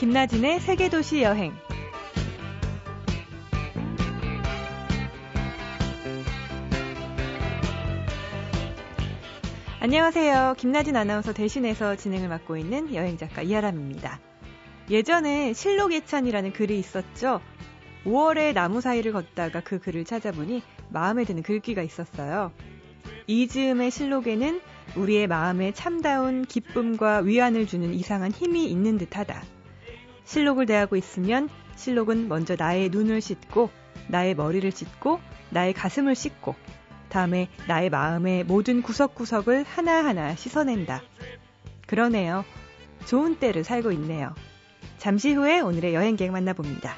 김나진의 세계도시 여행. 안녕하세요. 김나진 아나운서 대신해서 진행을 맡고 있는 여행작가 이하람입니다. 예전에 실록예찬이라는 글이 있었죠. 5월에 나무 사이를 걷다가 그 글을 찾아보니 마음에 드는 글귀가 있었어요. 이즈음의 실록에는 우리의 마음에 참다운 기쁨과 위안을 주는 이상한 힘이 있는 듯하다. 실록을 대하고 있으면 실록은 먼저 나의 눈을 씻고 나의 머리를 씻고 나의 가슴을 씻고 다음에 나의 마음의 모든 구석구석을 하나하나 씻어낸다. 그러네요. 좋은 때를 살고 있네요. 잠시 후에 오늘의 여행객 만나봅니다.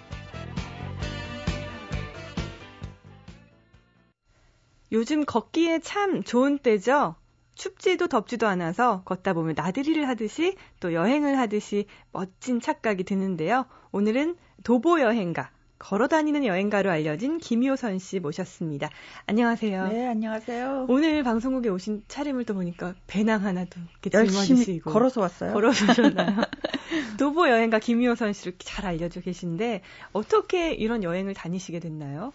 요즘 걷기에 참 좋은 때죠? 춥지도 덥지도 않아서 걷다 보면 나들이를 하듯이 또 여행을 하듯이 멋진 착각이 드는데요. 오늘은 도보 여행가, 걸어 다니는 여행가로 알려진 김효선 씨 모셨습니다. 안녕하세요. 네, 안녕하세요. 오늘 방송국에 오신 차림을 또 보니까 배낭 하나도 이렇게 열심히 걸어서 왔어요. 걸어서 오셨나요? 도보 여행가 김효선 씨를 잘 알려져 계신데 어떻게 이런 여행을 다니시게 됐나요?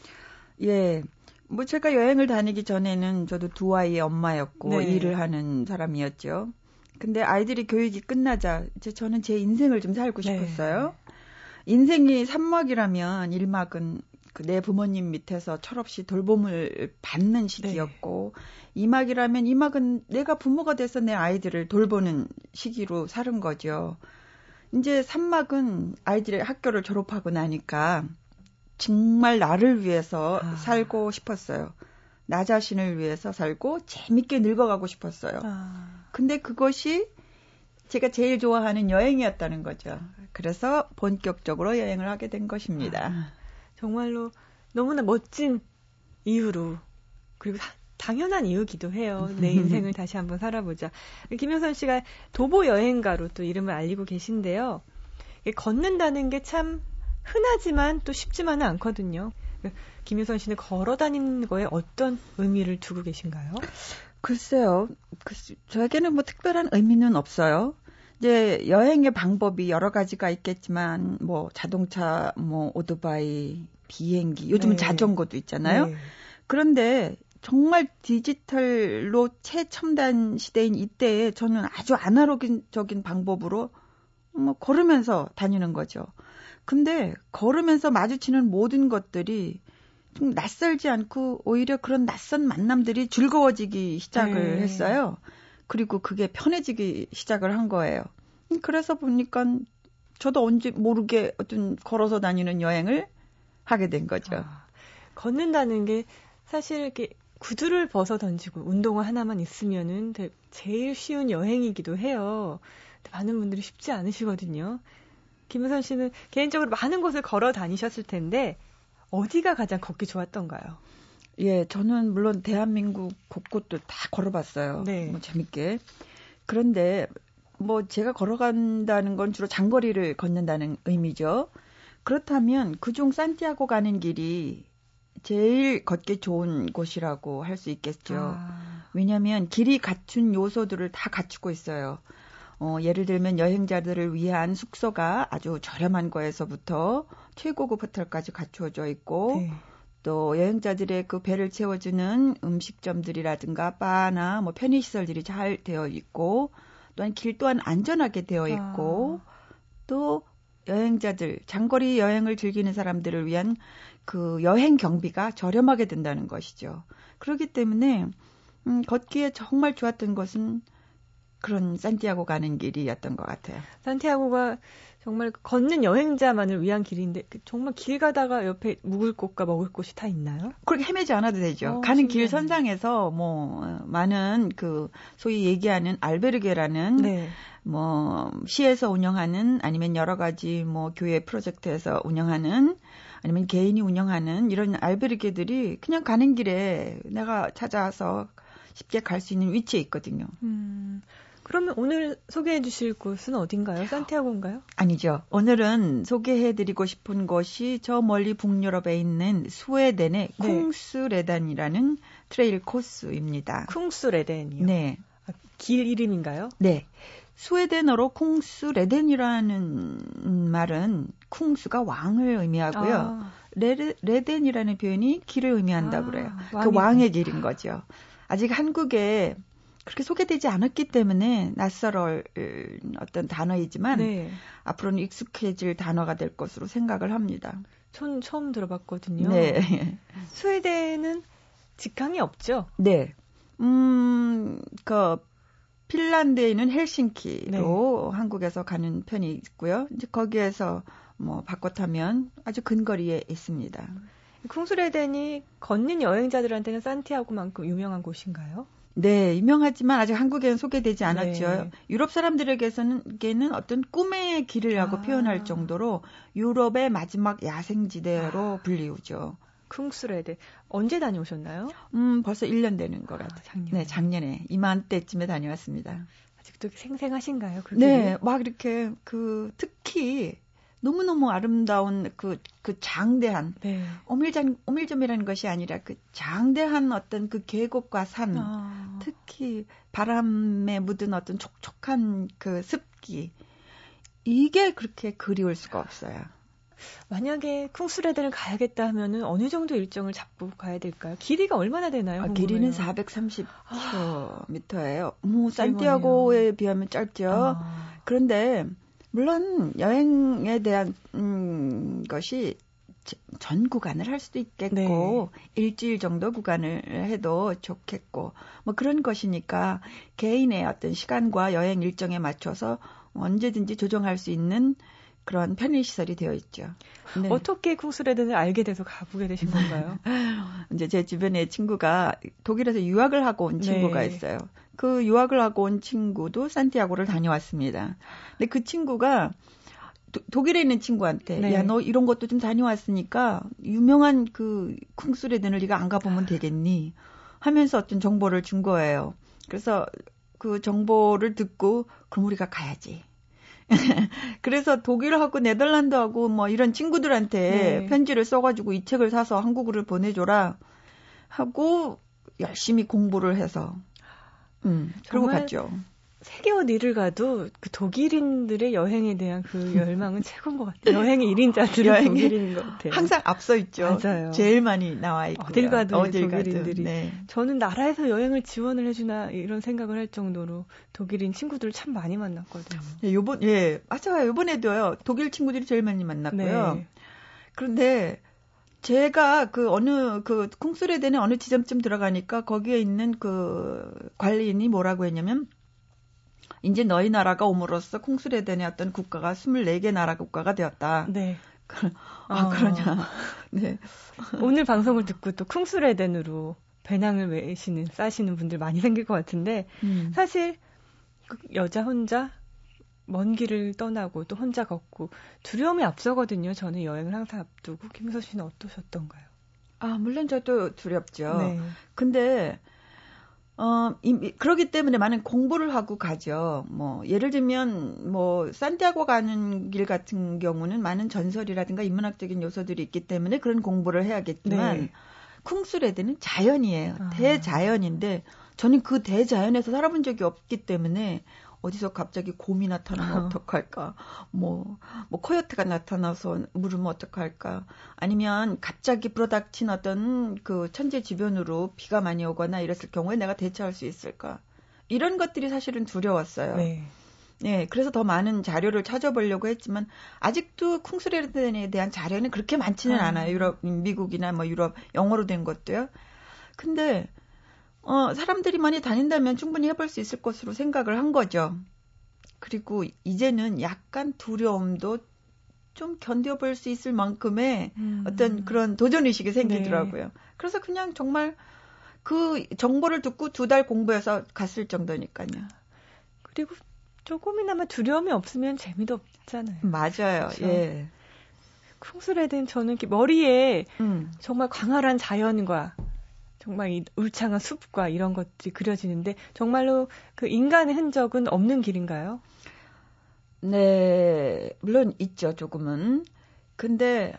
예. 뭐 제가 여행을 다니기 전에는 저도 두 아이의 엄마였고 네. 일을 하는 사람이었죠. 근데 아이들이 교육이 끝나자 이제 저는 제 인생을 좀 살고 네. 싶었어요. 인생이 3막이라면 1막은 그내 부모님 밑에서 철없이 돌봄을 받는 시기였고 네. 2막이라면 2막은 내가 부모가 돼서 내 아이들을 돌보는 시기로 살은 거죠. 이제 3막은 아이들의 학교를 졸업하고 나니까 정말 나를 위해서 아. 살고 싶었어요. 나 자신을 위해서 살고 재밌게 늙어가고 싶었어요. 아, 근데 그것이 제가 제일 좋아하는 여행이었다는 거죠. 그래서 본격적으로 여행을 하게 된 것입니다. 아, 정말로 너무나 멋진 이유로 그리고 다- 당연한 이유기도 해요. 내 인생을 다시 한번 살아보자. 김효선 씨가 도보 여행가로 또 이름을 알리고 계신데요. 걷는다는 게 참 흔하지만 또 쉽지만은 않거든요. 김효선 씨는 걸어 다니는 거에 어떤 의미를 두고 계신가요? 글쎄요, 글쎄, 저에게는 뭐 특별한 의미는 없어요. 이제 여행의 방법이 여러 가지가 있겠지만, 뭐 자동차, 뭐 오토바이, 비행기, 요즘은 네. 자전거도 있잖아요. 네. 그런데 정말 디지털로 최첨단 시대인 이때에 저는 아주 아날로그적인 방법으로 뭐 걸으면서 다니는 거죠. 근데 걸으면서 마주치는 모든 것들이 좀 낯설지 않고 오히려 그런 낯선 만남들이 즐거워지기 시작을 네. 했어요. 그리고 그게 편해지기 시작을 한 거예요. 음, 그래서 보니까 저도 언제 모르게 어떤 걸어서 다니는 여행을 하게 된 거죠. 아, 걷는다는 게 사실 이렇게 구두를 벗어 던지고 운동화 하나만 있으면은 되- 제일 쉬운 여행이기도 해요. 많은 분들이 쉽지 않으시거든요. 김우선 씨는 개인적으로 많은 곳을 걸어 다니셨을 텐데 어디가 가장 걷기 좋았던가요? 예, 저는 물론 대한민국 곳곳도 다 걸어봤어요. 네. 뭐 재밌게. 그런데 뭐 제가 걸어간다는 건 주로 장거리를 걷는다는 의미죠. 그렇다면 그중 산티아고 가는 길이 제일 걷기 좋은 곳이라고 할 수 있겠죠. 아, 왜냐하면 길이 갖춘 요소들을 다 갖추고 있어요. 어, 예를 들면 여행자들을 위한 숙소가 아주 저렴한 거에서부터 최고급 호텔까지 갖추어져 있고 네. 또 여행자들의 그 배를 채워주는 음식점들이라든가 바나 뭐 편의시설들이 잘 되어 있고 또한 길 또한 안전하게 되어 있고 또 여행자들 장거리 여행을 즐기는 사람들을 위한 그 여행 경비가 저렴하게 된다는 것이죠. 그렇기 때문에 음, 걷기에 정말 좋았던 것은 그런 산티아고 가는 길이었던 것 같아요. 산티아고가 정말 그 걷는 여행자만을 위한 길인데 그 정말 길 가다가 옆에 묵을 곳과 먹을 곳이 다 있나요? 그렇게 헤매지 않아도 되죠. 어, 가는 길 신기하네. 선상에서 뭐 어, 많은 그 소위 얘기하는 알베르게라는 네. 뭐 시에서 운영하는 아니면 여러 가지 뭐 교회 프로젝트에서 운영하는 아니면 개인이 운영하는 이런 알베르게들이 그냥 가는 길에 내가 찾아서 쉽게 갈 수 있는 위치에 있거든요. 음, 그러면 오늘 소개해 주실 곳은 어딘가요? 산티아고인가요? 아니죠. 오늘은 소개해 드리고 싶은 곳이 저 멀리 북유럽에 있는 스웨덴의 네. Kungsleden이라는 트레일 코스입니다. Kungsleden이요. 네. 아, 길 이름인가요? 네. 스웨덴어로 Kungsleden이라는 말은 Kungs가 왕을 의미하고요. 아. 레, leden이라는 표현이 길을 의미한다고 아, 그래요. 그 왕의 길인 거죠. 아직 한국에 그렇게 소개되지 않았기 때문에 낯설을 어떤 단어이지만 네. 앞으로는 익숙해질 단어가 될 것으로 생각을 합니다. 전 처음 들어봤거든요. 네. 스웨덴은 직항이 없죠? 네. 음, 그 핀란드에 있는 헬싱키로 네. 한국에서 가는 편이 있고요. 이제 거기에서 뭐 바꿔 타면 아주 근거리에 있습니다. 쿵스레덴이 걷는 여행자들한테는 산티아고만큼 유명한 곳인가요? 네, 유명하지만 아직 한국에는 소개되지 않았죠. 네. 유럽 사람들에게서는 어떤 꿈의 길이라고 아. 표현할 정도로 유럽의 마지막 야생지대로 아. 불리우죠. 쿵스레드 언제 다녀오셨나요? 음, 벌써 1년 되는 것 같아요. 작년에. 네, 작년에 이맘때쯤에 다녀왔습니다. 아직도 생생하신가요? 그 네, 막 이렇게 그 특히 너무너무 아름다운 그, 그 장대한, 네. 오밀장, 오밀점이라는 것이 아니라 그 장대한 어떤 그 계곡과 산, 아. 특히 바람에 묻은 어떤 촉촉한 그 습기, 이게 그렇게 그리울 수가 없어요. 만약에 쿵스레드를 가야겠다 하면은 어느 정도 일정을 잡고 가야 될까요? 길이가 얼마나 되나요? 아, 길이는 430km예요. 뭐 산티아고에 비하면 짧죠. 아. 그런데 물론 여행에 대한 음, 것이 전 구간을 할 수도 있겠고 네. 일주일 정도 구간을 해도 좋겠고 뭐 그런 것이니까 개인의 어떤 시간과 여행 일정에 맞춰서 언제든지 조정할 수 있는 그런 편의 시설이 되어 있죠. 네. 어떻게 쿵스레든을 알게 돼서 가보게 되신 건가요? 이제 제 주변에 친구가 독일에서 유학을 하고 온 친구가 네. 있어요. 그 유학을 하고 온 친구도 산티아고를 다녀왔습니다. 근데 그 친구가 도, 독일에 있는 친구한테 네. 야너 이런 것도 좀 다녀왔으니까 유명한 그 쿵스레든을 네가 안 가보면 되겠니? 하면서 어떤 정보를 준 거예요. 그래서 그 정보를 듣고 그럼 우리가 가야지. 그래서 독일하고 네덜란드하고 뭐 이런 친구들한테 네. 편지를 써가지고 이 책을 사서 한국으로 보내줘라 하고 열심히 공부를 해서 음, 그러고 갔죠. 세계 어디를 가도 그 독일인들의 여행에 대한 그 열망은 최고인 것 같아요. 여행의 1인자들은 여행이 독일인인 것 같아요. 항상 앞서 있죠. 맞아요. 제일 많이 나와 있고 어딜 가도 어딜 독일인들이. 네. 저는 나라에서 여행을 지원을 해주나 이런 생각을 할 정도로 독일인 친구들을 참 많이 만났거든요. 예, 요번 예 맞아요. 요번에도요 독일 친구들이 제일 많이 만났고요. 네. 그런데 제가 그 어느 그 콩스레덴의 어느 지점쯤 들어가니까 거기에 있는 그 관리인이 뭐라고 했냐면 이제 너희 나라가 옴으로써 콩스레덴의 어떤 국가가 24개 나라 국가가 되었다. 네. 아, 어. 그러냐. 네. 오늘 방송을 듣고 또 쿵스레덴으로 배낭을 매시는, 싸시는 분들 많이 생길 것 같은데, 음. 사실, 그 여자 혼자 먼 길을 떠나고 또 혼자 걷고 두려움이 앞서거든요. 저는 여행을 항상 앞두고. 김서 씨는 어떠셨던가요? 아, 물론 저도 두렵죠. 네. 근데, 어, 이, 그러기 때문에 많은 공부를 하고 가죠. 뭐, 예를 들면, 뭐, 산티아고 가는 길 같은 경우는 많은 전설이라든가 인문학적인 요소들이 있기 때문에 그런 공부를 해야겠지만, 네. 쿵스레드는 자연이에요. 아. 대자연인데, 저는 그 대자연에서 살아본 적이 없기 때문에, 어디서 갑자기 곰이 나타나면 어떡할까? 뭐, 뭐, 코요테가 나타나서 물으면 어떡할까? 아니면 갑자기 불어닥친 어떤 그 천재 주변으로 비가 많이 오거나 이랬을 경우에 내가 대처할 수 있을까? 이런 것들이 사실은 두려웠어요. 네. 네, 그래서 더 많은 자료를 찾아보려고 했지만 아직도 쿵스레르덴에 대한 자료는 그렇게 많지는 아. 않아요. 유럽, 미국이나 뭐 유럽 영어로 된 것도요. 근데 어, 사람들이 많이 다닌다면 충분히 해볼 수 있을 것으로 생각을 한 거죠. 그리고 이제는 약간 두려움도 좀 견뎌볼 수 있을 만큼의 음. 어떤 그런 도전의식이 생기더라고요. 네. 그래서 그냥 정말 그 정보를 듣고 두 달 공부해서 갔을 정도니까요. 그리고 조금이나마 두려움이 없으면 재미도 없잖아요. 맞아요. 그렇죠? 예. 쿵스레든 저는 이렇게 머리에 음. 정말 광활한 자연과 정말 이 울창한 숲과 이런 것들이 그려지는데 정말로 그 인간의 흔적은 없는 길인가요? 네, 물론 있죠, 조금은. 근데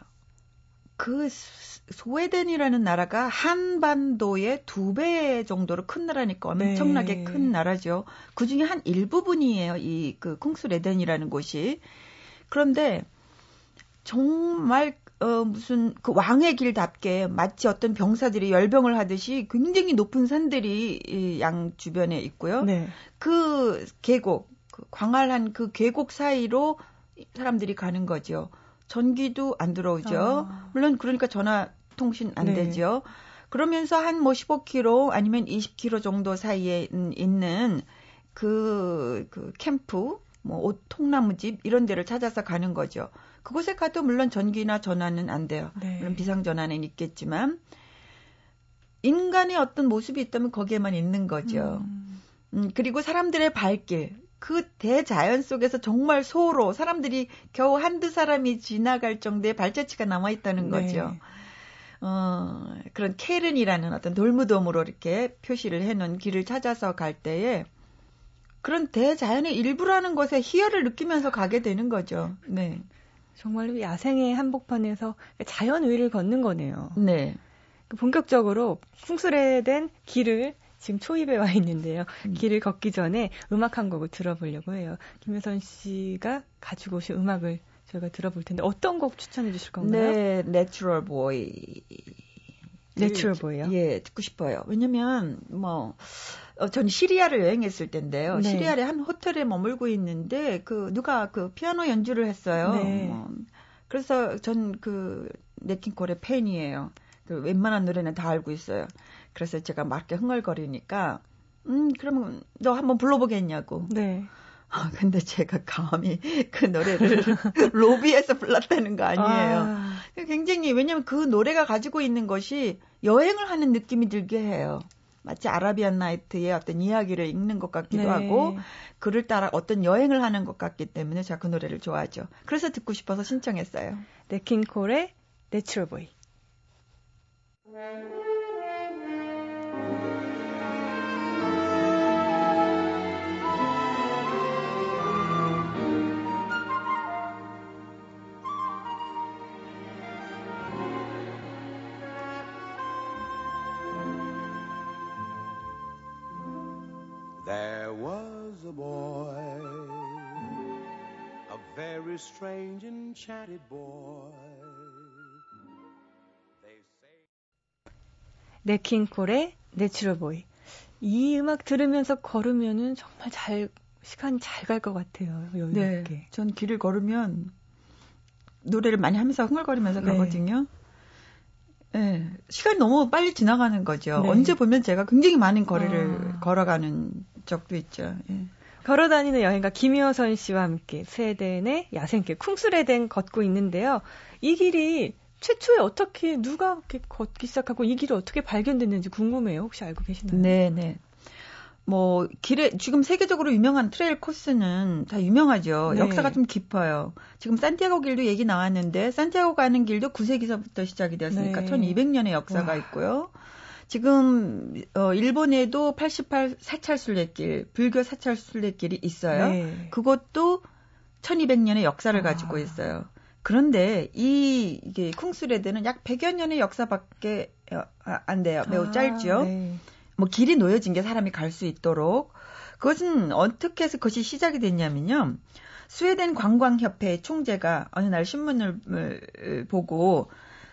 그 스웨덴이라는 나라가 한반도의 두 배 정도로 큰 나라니까 엄청나게 네. 큰 나라죠. 그 중에 한 일부분이에요. 이 그 쿵스레덴이라는 곳이. 그런데 정말 어 무슨 그 왕의 길답게 마치 어떤 병사들이 열병을 하듯이 굉장히 높은 산들이 이 양 주변에 있고요. 네. 그 계곡, 그 광활한 그 계곡 사이로 사람들이 가는 거죠. 전기도 안 들어오죠. 아. 물론 그러니까 전화 통신 안 네. 되죠. 그러면서 한 뭐 15km 아니면 20km 정도 사이에 있는 그, 그 캠프, 뭐옷 통나무집 이런 데를 찾아서 가는 거죠. 그곳에 가도 물론 전기나 전화는 안 돼요. 네. 물론 비상 전화는 있겠지만 인간의 어떤 모습이 있다면 거기에만 있는 거죠. 음. 음, 그리고 사람들의 발길, 그 대자연 속에서 정말 소로 사람들이 겨우 한두 사람이 지나갈 정도의 발자취가 남아 있다는 네. 거죠. 네. 어, 그런 케른이라는 어떤 돌무덤으로 이렇게 표시를 해놓은 길을 찾아서 갈 때에 그런 대자연의 일부라는 것에 희열을 느끼면서 가게 되는 거죠. 네. 정말로 야생의 한복판에서 자연의를 걷는 거네요. 네. 그 본격적으로 풍술에 된 길을 지금 초입에 와 있는데요. 음. 길을 걷기 전에 음악 한 곡을 들어보려고 해요. 김효선 씨가 가지고 오신 음악을 저희가 들어볼 텐데 어떤 곡 추천해 주실 건가요? 네, Natural Boy. Natural Boy요? 예, 듣고 싶어요. 왜냐면 뭐 어, 전 시리아를 여행했을 텐데요. 네. 시리아의 한 호텔에 머물고 있는데 그 누가 그 피아노 연주를 했어요. 네. 뭐, 그래서 전 그 네킹콜의 팬이에요. 그 웬만한 노래는 다 알고 있어요. 그래서 제가 막 이렇게 흥얼거리니까 음 그러면 너 한번 불러보겠냐고. 네. 아, 근데 제가 감히 그 노래를 로비에서 불렀다는 거 아니에요. 아. 굉장히, 왜냐면 그 노래가 가지고 있는 것이 여행을 하는 느낌이 들게 해요. 마치 아라비안 나이트의 어떤 이야기를 읽는 것 같기도 네. 하고, 그를 따라 어떤 여행을 하는 것 같기 때문에 제가 그 노래를 좋아하죠. 그래서 듣고 싶어서 신청했어요. 냇킹콜의 Nature Boy. There was a boy, a very strange enchanted boy. 냇킹콜의 Nature Boy. 이 음악 들으면서 걸으면은 정말 잘 시간이 잘 갈 것 같아요. 여유롭게. 네, 전 길을 걸으면 노래를 많이 하면서 흥얼거리면서 네. 가거든요. 네, 시간이 너무 빨리 지나가는 거죠. 네. 언제 보면 제가 굉장히 많은 거리를 아. 걸어가는 적도 있죠. 예. 걸어다니는 여행가 김효선 씨와 함께 스웨덴의 야생길 Kungsleden 걷고 있는데요. 이 길이 최초에 어떻게 누가 이렇게 걷기 시작하고 이 길이 어떻게 발견됐는지 궁금해요. 혹시 알고 계시나요? 네, 네. 뭐 길에 지금 세계적으로 유명한 트레일 코스는 다 유명하죠. 네. 역사가 좀 깊어요. 지금 산티아고 길도 얘기 나왔는데 산티아고 가는 길도 9세기서부터 시작이 되었으니까 네. 1200년의 역사가 와. 있고요. 지금 어 일본에도 88 사찰 순례길, 불교 사찰 순례길이 있어요. 네. 그것도 1200년의 역사를 아. 가지고 있어요. 그런데 이 이게 쿵스레드는 약 100여 년의 역사밖에 어, 아, 안 돼요. 매우 아, 짧죠. 네. 뭐 길이 놓여진 게 사람이 갈 수 있도록 그것은 어떻게 해서 그것이 시작이 됐냐면요. 스웨덴 관광협회 총재가 어느 날 신문을 보고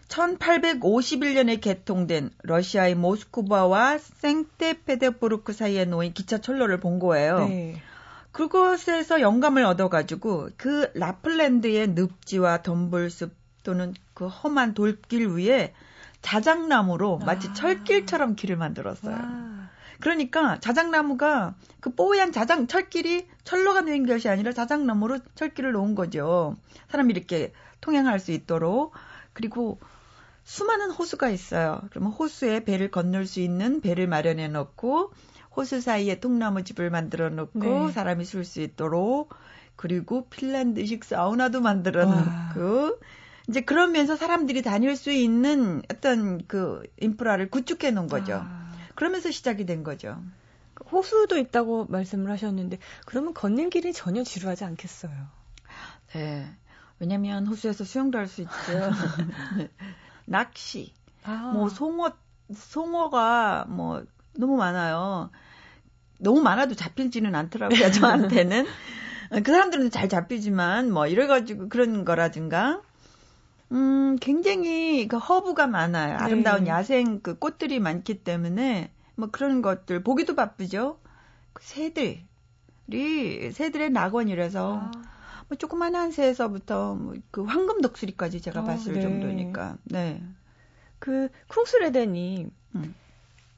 1851년에 개통된 러시아의 모스크바와 생테페데부르크 사이에 놓인 기차 철로를 본 거예요. 네. 그곳에서 영감을 얻어가지고 그 라플랜드의 늪지와 덤불숲 또는 그 험한 돌길 위에 자작나무로 마치 아. 철길처럼 길을 만들었어요. 아. 그러니까 자작나무가 그 뽀얀 자작 철길이 철로가 놓인 것이 아니라 자작나무로 철길을 놓은 거죠. 사람이 이렇게 통행할 수 있도록 그리고 수많은 호수가 있어요. 그러면 호수에 배를 건널 수 있는 배를 마련해 놓고 호수 사이에 통나무 집을 만들어 놓고 네. 사람이 쓸수 있도록 그리고 핀란드식 사우나도 만들어 놓고 이제 그러면서 사람들이 다닐 수 있는 어떤 그 인프라를 구축해 놓은 거죠. 아. 그러면서 시작이 된 거죠. 호수도 있다고 말씀을 하셨는데 그러면 걷는 길이 전혀 지루하지 않겠어요. 네. 왜냐면 호수에서 수영도 할 수 있죠. 낚시, 아. 뭐 송어, 송어가 뭐 너무 많아요. 너무 많아도 잡힐지는 않더라고요, 저한테는. 그 사람들은 잘 잡히지만, 뭐, 이래가지고 그런 거라든가, 음, 굉장히 그 허브가 많아요. 아름다운 네. 야생 그 꽃들이 많기 때문에, 뭐 그런 것들, 보기도 바쁘죠? 그 새들이, 새들의 낙원이라서, 아. 뭐 조그만 한 새에서부터 뭐 그 황금 독수리까지 제가 어, 봤을 네. 정도니까, 네. 그, 쿵스레덴이, 음.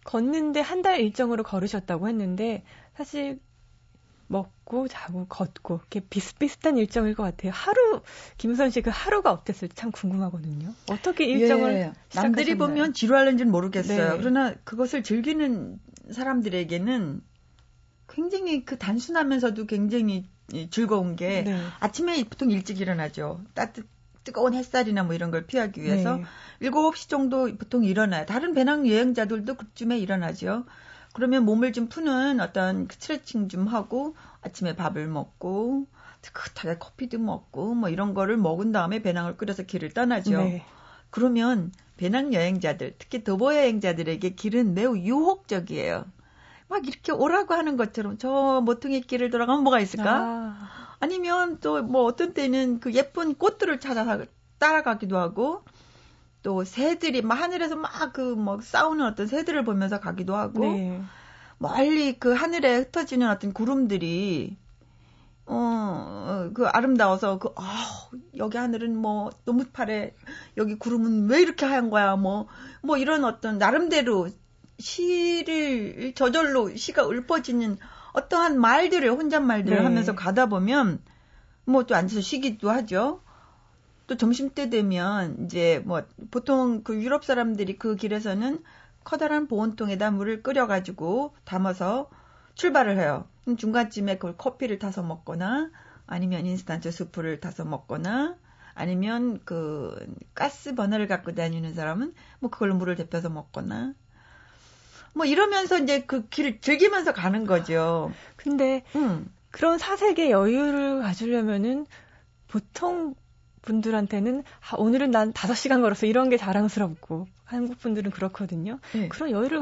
걷는데 한 달 일정으로 걸으셨다고 했는데 사실 먹고 자고 걷고 이렇게 비슷비슷한 일정일 것 같아요. 하루 김선 씨 그 하루가 어땠을지 참 궁금하거든요. 어떻게 일정을 예, 남들이 보면 지루할는지는 모르겠어요. 네. 그러나 그것을 즐기는 사람들에게는 굉장히 그 단순하면서도 굉장히 즐거운 게 네. 아침에 보통 일찍 일어나죠. 따뜻 뜨거운 햇살이나 뭐 이런 걸 피하기 위해서 네. 7시 정도 보통 일어나요. 다른 배낭 여행자들도 그쯤에 일어나죠. 그러면 몸을 좀 푸는 어떤 스트레칭 좀 하고 아침에 밥을 먹고 뜨뜻하게 커피도 먹고 뭐 이런 거를 먹은 다음에 배낭을 끌어서 길을 떠나죠. 네. 그러면 배낭 여행자들, 특히 도보 여행자들에게 길은 매우 유혹적이에요. 막 이렇게 오라고 하는 것처럼 저 모퉁이 길을 돌아가면 뭐가 있을까? 아. 아니면 또 뭐 어떤 때는 그 예쁜 꽃들을 찾아서 따라가기도 하고 또 새들이 막 하늘에서 막그뭐 싸우는 어떤 새들을 보면서 가기도 하고 네. 멀리 그 하늘에 흩어지는 어떤 구름들이 어, 그 아름다워서 그, 아, 여기 하늘은 뭐 너무 파래. 여기 구름은 왜 이렇게 하얀 거야. 뭐, 뭐 이런 어떤 나름대로 시를 저절로 시가 읊어지는 어떠한 말들을 혼잣말들을 네. 하면서 가다 보면 뭐 또 앉아서 쉬기도 하죠. 또 점심 때 되면 이제 뭐 보통 그 유럽 사람들이 그 길에서는 커다란 보온통에다 물을 끓여가지고 담아서 출발을 해요. 중간쯤에 그걸 커피를 타서 먹거나 아니면 인스턴트 수프를 타서 먹거나 아니면 그 가스 버너를 갖고 다니는 사람은 뭐 그걸로 물을 데펴서 먹거나 뭐 이러면서 이제 그 길을 즐기면서 가는 거죠. 근데 음. 그런 사색의 여유를 가지려면은 보통 분들한테는 아, 오늘은 난 5시간 걸어서 이런 게 자랑스럽고 한국 분들은 그렇거든요. 네. 그런 여유를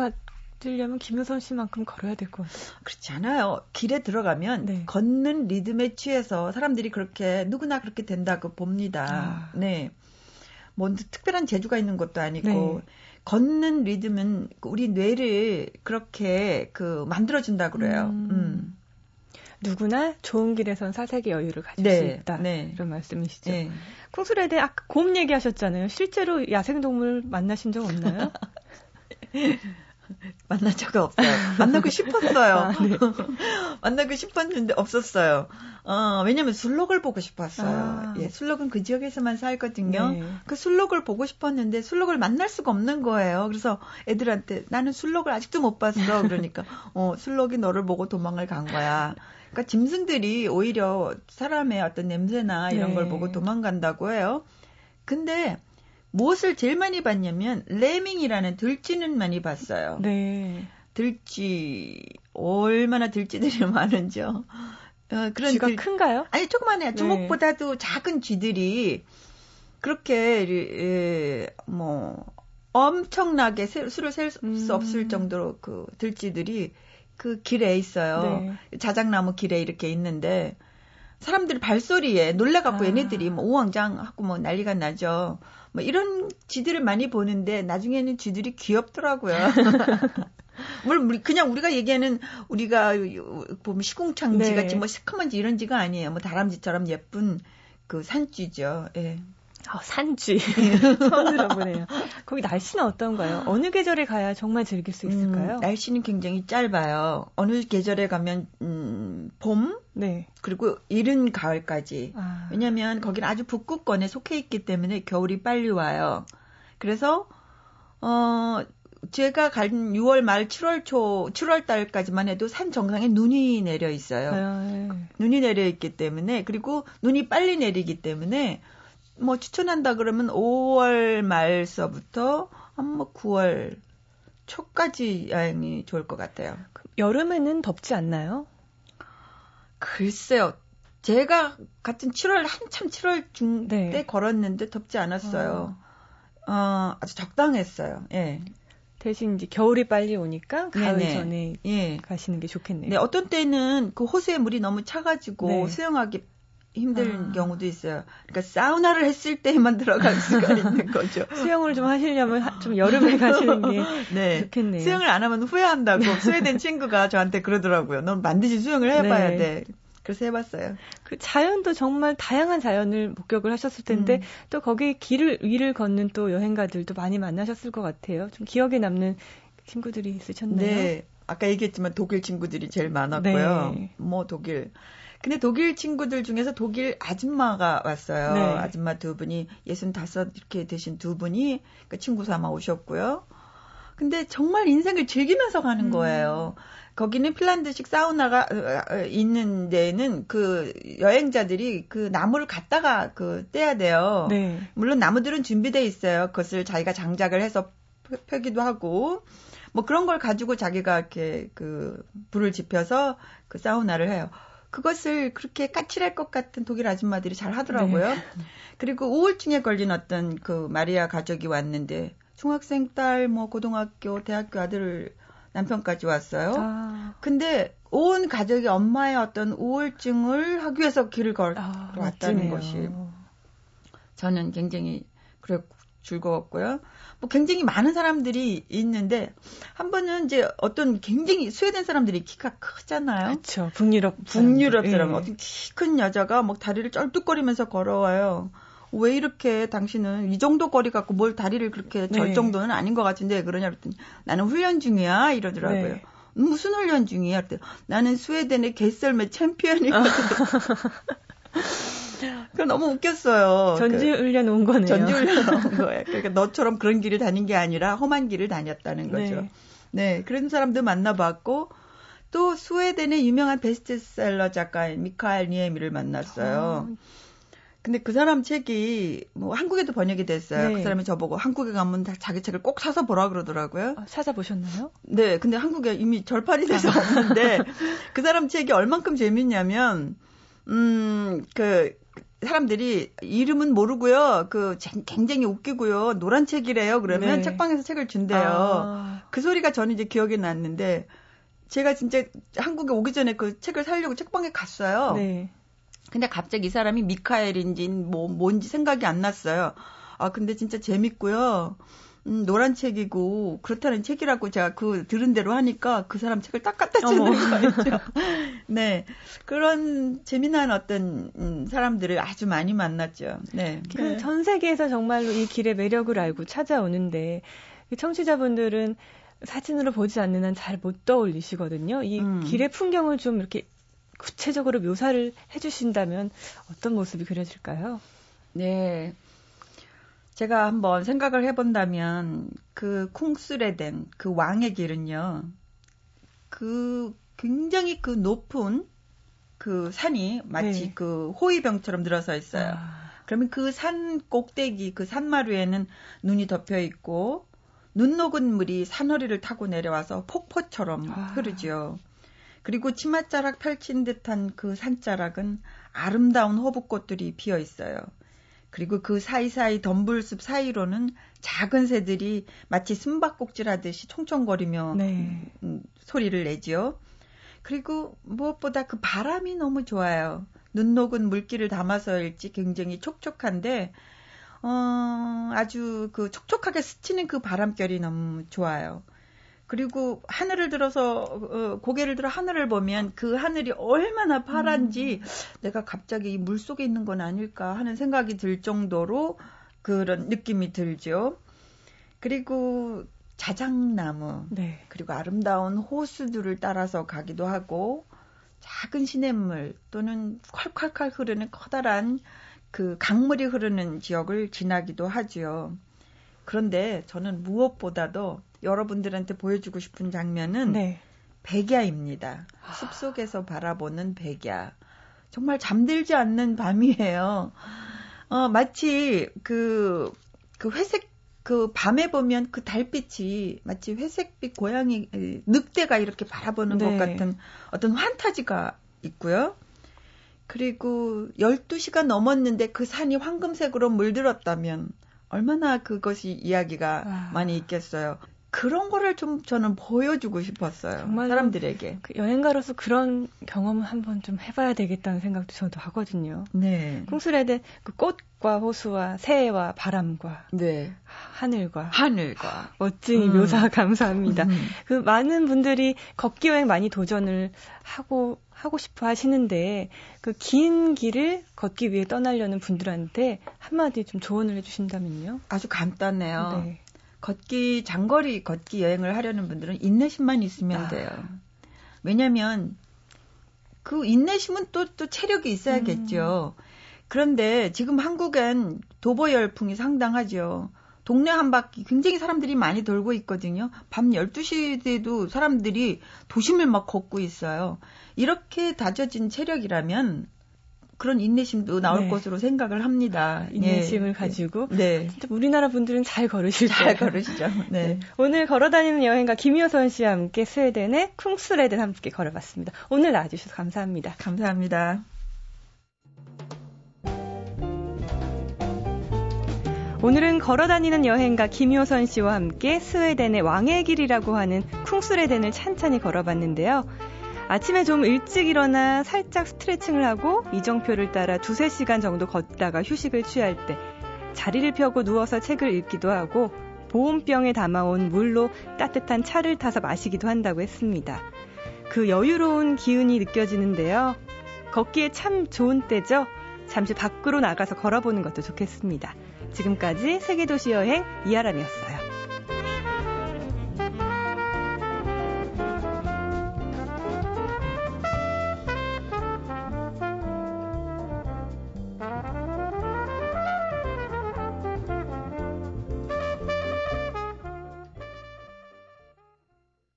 가지려면 김효선 씨만큼 걸어야 될 것 같아요. 그렇지 않아요. 길에 들어가면 네. 걷는 리듬에 취해서 사람들이 그렇게 누구나 그렇게 된다고 봅니다. 아. 네. 뭐 특별한 재주가 있는 것도 아니고 네. 걷는 리듬은 우리 뇌를 그렇게 그 만들어준다 그래요. 음. 음. 누구나 좋은 길에선 사색의 여유를 가질 네, 수 있다. 네. 이런 말씀이시죠. 네. 콩수레에 대해 아까 곰 얘기하셨잖아요. 실제로 야생동물 만나신 적 없나요? 만난 적 없어요. 만나고 싶었어요. 아, 네. 만나고 싶었는데 없었어요. 어, 왜냐면 술록을 보고 싶었어요. 아. 예, 술록은 그 지역에서만 살거든요. 네. 그 술록을 보고 싶었는데 술록을 만날 수가 없는 거예요. 그래서 애들한테 나는 술록을 아직도 못 봤어. 그러니까 어, 술록이 너를 보고 도망을 간 거야. 그러니까 짐승들이 오히려 사람의 어떤 냄새나 이런 네. 걸 보고 도망간다고 해요. 근데 무엇을 제일 많이 봤냐면 레밍이라는 들쥐는 많이 봤어요. 네. 들쥐 얼마나 들쥐들이 많은지요. 어, 그런 쥐가 들, 큰가요? 아니 조그만해요. 네. 주먹보다도 작은 쥐들이 그렇게 에, 뭐 엄청나게 세, 수를 셀수 음. 없을 정도로 그 들쥐들이 그 길에 있어요. 네. 자작나무 길에 이렇게 있는데 사람들 발소리에 놀래갖고 아. 얘네들이 뭐 우왕장 하고 뭐 난리가 나죠. 뭐 이런 쥐들을 많이 보는데 나중에는 쥐들이 귀엽더라고요. 물론 그냥 우리가 얘기하는 우리가 보면 시궁창쥐 네. 같이 뭐 시커먼 쥐 이런 쥐가 아니에요. 뭐 다람쥐처럼 예쁜 그 산쥐죠. 예. 아, 산쥐. 처음 들어보네요. 거기 날씨는 어떤가요? 어느 계절에 가야 정말 즐길 수 있을까요? 음, 날씨는 굉장히 짧아요. 어느 계절에 가면 음, 봄, 네. 그리고 이른 가을까지. 아. 왜냐하면 거기는 아주 북극권에 속해 있기 때문에 겨울이 빨리 와요. 그래서 어 제가 간 6월 말 7월 초 7월 달까지만 해도 산 정상에 눈이 내려 있어요. 아, 네. 눈이 내려 있기 때문에 그리고 눈이 빨리 내리기 때문에 뭐 추천한다 그러면 5월 말서부터 한뭐 9월 초까지 여행이 좋을 것 같아요. 여름에는 덥지 않나요? 글쎄요. 제가 같은 7월 한참 7월 중때 네. 걸었는데 덥지 않았어요. 어. 어, 아주 적당했어요. 예. 대신 이제 겨울이 빨리 오니까 가을 네네. 전에 예. 가시는 게 좋겠네요. 네, 어떤 때는 그 호수에 물이 너무 차가지고 네. 수영하기 힘든 아. 경우도 있어요. 그러니까 사우나를 했을 때만 들어갈 수가 있는 거죠. 수영을 좀 하시려면 좀 여름에 가시는 게 네. 좋겠네요. 수영을 안 하면 후회한다고 스웨덴 친구가 저한테 그러더라고요. 넌 반드시 수영을 해봐야 네. 돼. 그래서 해봤어요. 그 자연도 정말 다양한 자연을 목격을 하셨을 텐데 음. 또 거기 길을 위를 걷는 또 여행가들도 많이 만나셨을 것 같아요. 좀 기억에 남는 친구들이 있으셨나요? 네. 아까 얘기했지만 독일 친구들이 제일 많았고요. 네. 뭐 독일. 근데 독일 친구들 중에서 독일 아줌마가 왔어요. 네. 아줌마 두 분이 65 이렇게 되신 두 분이 그 친구 삼아 오셨고요. 근데 정말 인생을 즐기면서 가는 음. 거예요. 거기는 핀란드식 사우나가 어, 어, 있는 데는 그 여행자들이 그 나무를 갖다가 그 떼야 돼요. 네. 물론 나무들은 준비돼 있어요. 그것을 자기가 장작을 해서 펴기도 하고 뭐 그런 걸 가지고 자기가 이렇게 그 불을 지펴서 그 사우나를 해요. 그것을 그렇게 까칠할 것 같은 독일 아줌마들이 잘 하더라고요. 네. 그리고 우울증에 걸린 어떤 그 마리아 가족이 왔는데 중학생 딸, 뭐 고등학교, 대학교 아들을 남편까지 왔어요. 아. 근데 온 가족이 엄마의 어떤 우울증을 하기 위해서 길을 걸어왔다는 아, 것이 저는 굉장히 그래 즐거웠고요. 뭐 굉장히 많은 사람들이 있는데 한 번은 이제 어떤 굉장히 스웨덴 사람들이 키가 크잖아요. 그렇죠. 북유럽 북유럽 사람 예. 어떤 키 큰 여자가 막 다리를 쩔뚝거리면서 걸어와요. 왜 이렇게 당신은 이 정도 거리 갖고 뭘 다리를 그렇게 절 네. 정도는 아닌 것 같은데 그러냐 그랬더니 나는 훈련 중이야 이러더라고요. 네. 무슨 훈련 중이야? 그랬더니 나는 스웨덴의 개썰매 챔피언이거든. 그 너무 웃겼어요. 전지 훈련 온 거네요. 전지 훈련 온 거예요. 그러니까 너처럼 그런 길을 다닌 게 아니라 험한 길을 다녔다는 거죠. 네, 네 그런 사람도 만나봤고 또 스웨덴의 유명한 베스트셀러 작가인 미카엘 니에미를 만났어요. 아. 근데 그 사람 책이 뭐 한국에도 번역이 됐어요. 네. 그 사람이 저보고 한국에 가면 자기 책을 꼭 사서 보라 그러더라고요. 아, 찾아보셨나요? 네, 근데 한국에 이미 절판이 돼서 아. 없는데 그 사람 책이 얼만큼 재밌냐면 음 그 사람들이 이름은 모르고요. 그 굉장히 웃기고요. 노란 책이래요. 그러면 네. 책방에서 책을 준대요. 아. 그 소리가 저는 이제 기억이 났는데 제가 진짜 한국에 오기 전에 그 책을 사려고 책방에 갔어요. 네. 근데 갑자기 이 사람이 미카엘인지 뭐 뭔지 생각이 안 났어요. 아 근데 진짜 재밌고요. 음, 노란 책이고 그렇다는 책이라고 제가 그 들은 대로 하니까 그 사람 책을 딱 갖다 주는 거였죠. 네 그런 재미난 어떤 음, 사람들을 아주 많이 만났죠. 네. 그 전 세계에서 정말로 이 길의 매력을 알고 찾아오는데 청취자분들은 사진으로 보지 않는 한 잘 못 떠올리시거든요. 이 음. 길의 풍경을 좀 이렇게 구체적으로 묘사를 해주신다면 어떤 모습이 그려질까요? 네. 제가 한번 생각을 해본다면 그 쿵스레덴 그 왕의 길은요. 그 굉장히 그 높은 그 산이 마치 네. 그 호위병처럼 늘어서 있어요. 아. 그러면 그 산 꼭대기 그 산마루에는 눈이 덮여 있고 눈 녹은 물이 산허리를 타고 내려와서 폭포처럼 아. 흐르죠. 그리고 치맛자락 펼친 듯한 그 산자락은 아름다운 호북꽃들이 피어 있어요. 그리고 그 사이사이 덤불숲 사이로는 작은 새들이 마치 숨바꼭질 하듯이 총총거리며 네. 음, 소리를 내지요. 그리고 무엇보다 그 바람이 너무 좋아요. 눈 녹은 물기를 담아서일지 굉장히 촉촉한데 어, 아주 그 촉촉하게 스치는 그 바람결이 너무 좋아요. 그리고 하늘을 들어서 어, 고개를 들어 하늘을 보면 그 하늘이 얼마나 파란지 음. 내가 갑자기 이 물 속에 있는 건 아닐까 하는 생각이 들 정도로 그런 느낌이 들죠. 그리고 자작나무 네. 그리고 아름다운 호수들을 따라서 가기도 하고 작은 시냇물 또는 콸콸콸 흐르는 커다란 그 강물이 흐르는 지역을 지나기도 하지요. 그런데 저는 무엇보다도 여러분들한테 보여주고 싶은 장면은 네. 백야입니다. 아. 숲속에서 바라보는 백야. 정말 잠들지 않는 밤이에요. 어, 마치 그, 그 회색, 그 밤에 보면 그 달빛이 마치 회색빛 고양이, 늑대가 이렇게 바라보는 네. 것 같은 어떤 환타지가 있고요. 그리고 12시가 넘었는데 그 산이 황금색으로 물들었다면 얼마나 그것이 이야기가 아. 많이 있겠어요. 그런 거를 좀 저는 보여주고 싶었어요. 정말로 사람들에게. 그 여행가로서 그런 경험을 한번 좀 해봐야 되겠다는 생각도 저도 하거든요. 네. 콩술에는 그 꽃과 호수와 새와 바람과 네. 하늘과 하늘과. 멋진 이 음. 묘사 감사합니다. 음. 그 많은 분들이 걷기 여행 많이 도전을 하고 하고 싶어 하시는데 그 긴 길을 걷기 위해 떠나려는 분들한테 한마디 좀 조언을 해주신다면요. 아주 간단해요. 네. 걷기 장거리 걷기 여행을 하려는 분들은 인내심만 있으면 아. 돼요. 왜냐하면 그 인내심은 또또 체력이 있어야겠죠. 음. 그런데 지금 한국엔 도보 열풍이 상당하죠. 동네 한 바퀴 굉장히 사람들이 많이 돌고 있거든요. 밤 12시에도 사람들이 도심을 막 걷고 있어요. 이렇게 다져진 체력이라면 그런 인내심도 나올 네. 것으로 생각을 합니다. 인내심을 예. 가지고 네. 우리나라 분들은 잘 걸으실 잘. 걸으시죠. 네. 오늘 걸어다니는 여행가 김효선 씨와 함께 스웨덴의 쿵스레덴 함께 걸어봤습니다. 오늘 나와주셔서 감사합니다. 감사합니다. 오늘은 걸어다니는 여행가 김효선 씨와 함께 스웨덴의 왕의 길이라고 하는 쿵스레덴을 찬찬히 걸어봤는데요. 아침에 좀 일찍 일어나 살짝 스트레칭을 하고 이정표를 따라 두세 시간 정도 걷다가 휴식을 취할 때 자리를 펴고 누워서 책을 읽기도 하고 보온병에 담아온 물로 따뜻한 차를 타서 마시기도 한다고 했습니다. 그 여유로운 기운이 느껴지는데요. 걷기에 참 좋은 때죠. 잠시 밖으로 나가서 걸어보는 것도 좋겠습니다. 지금까지 세계도시 여행 이하람이었어요.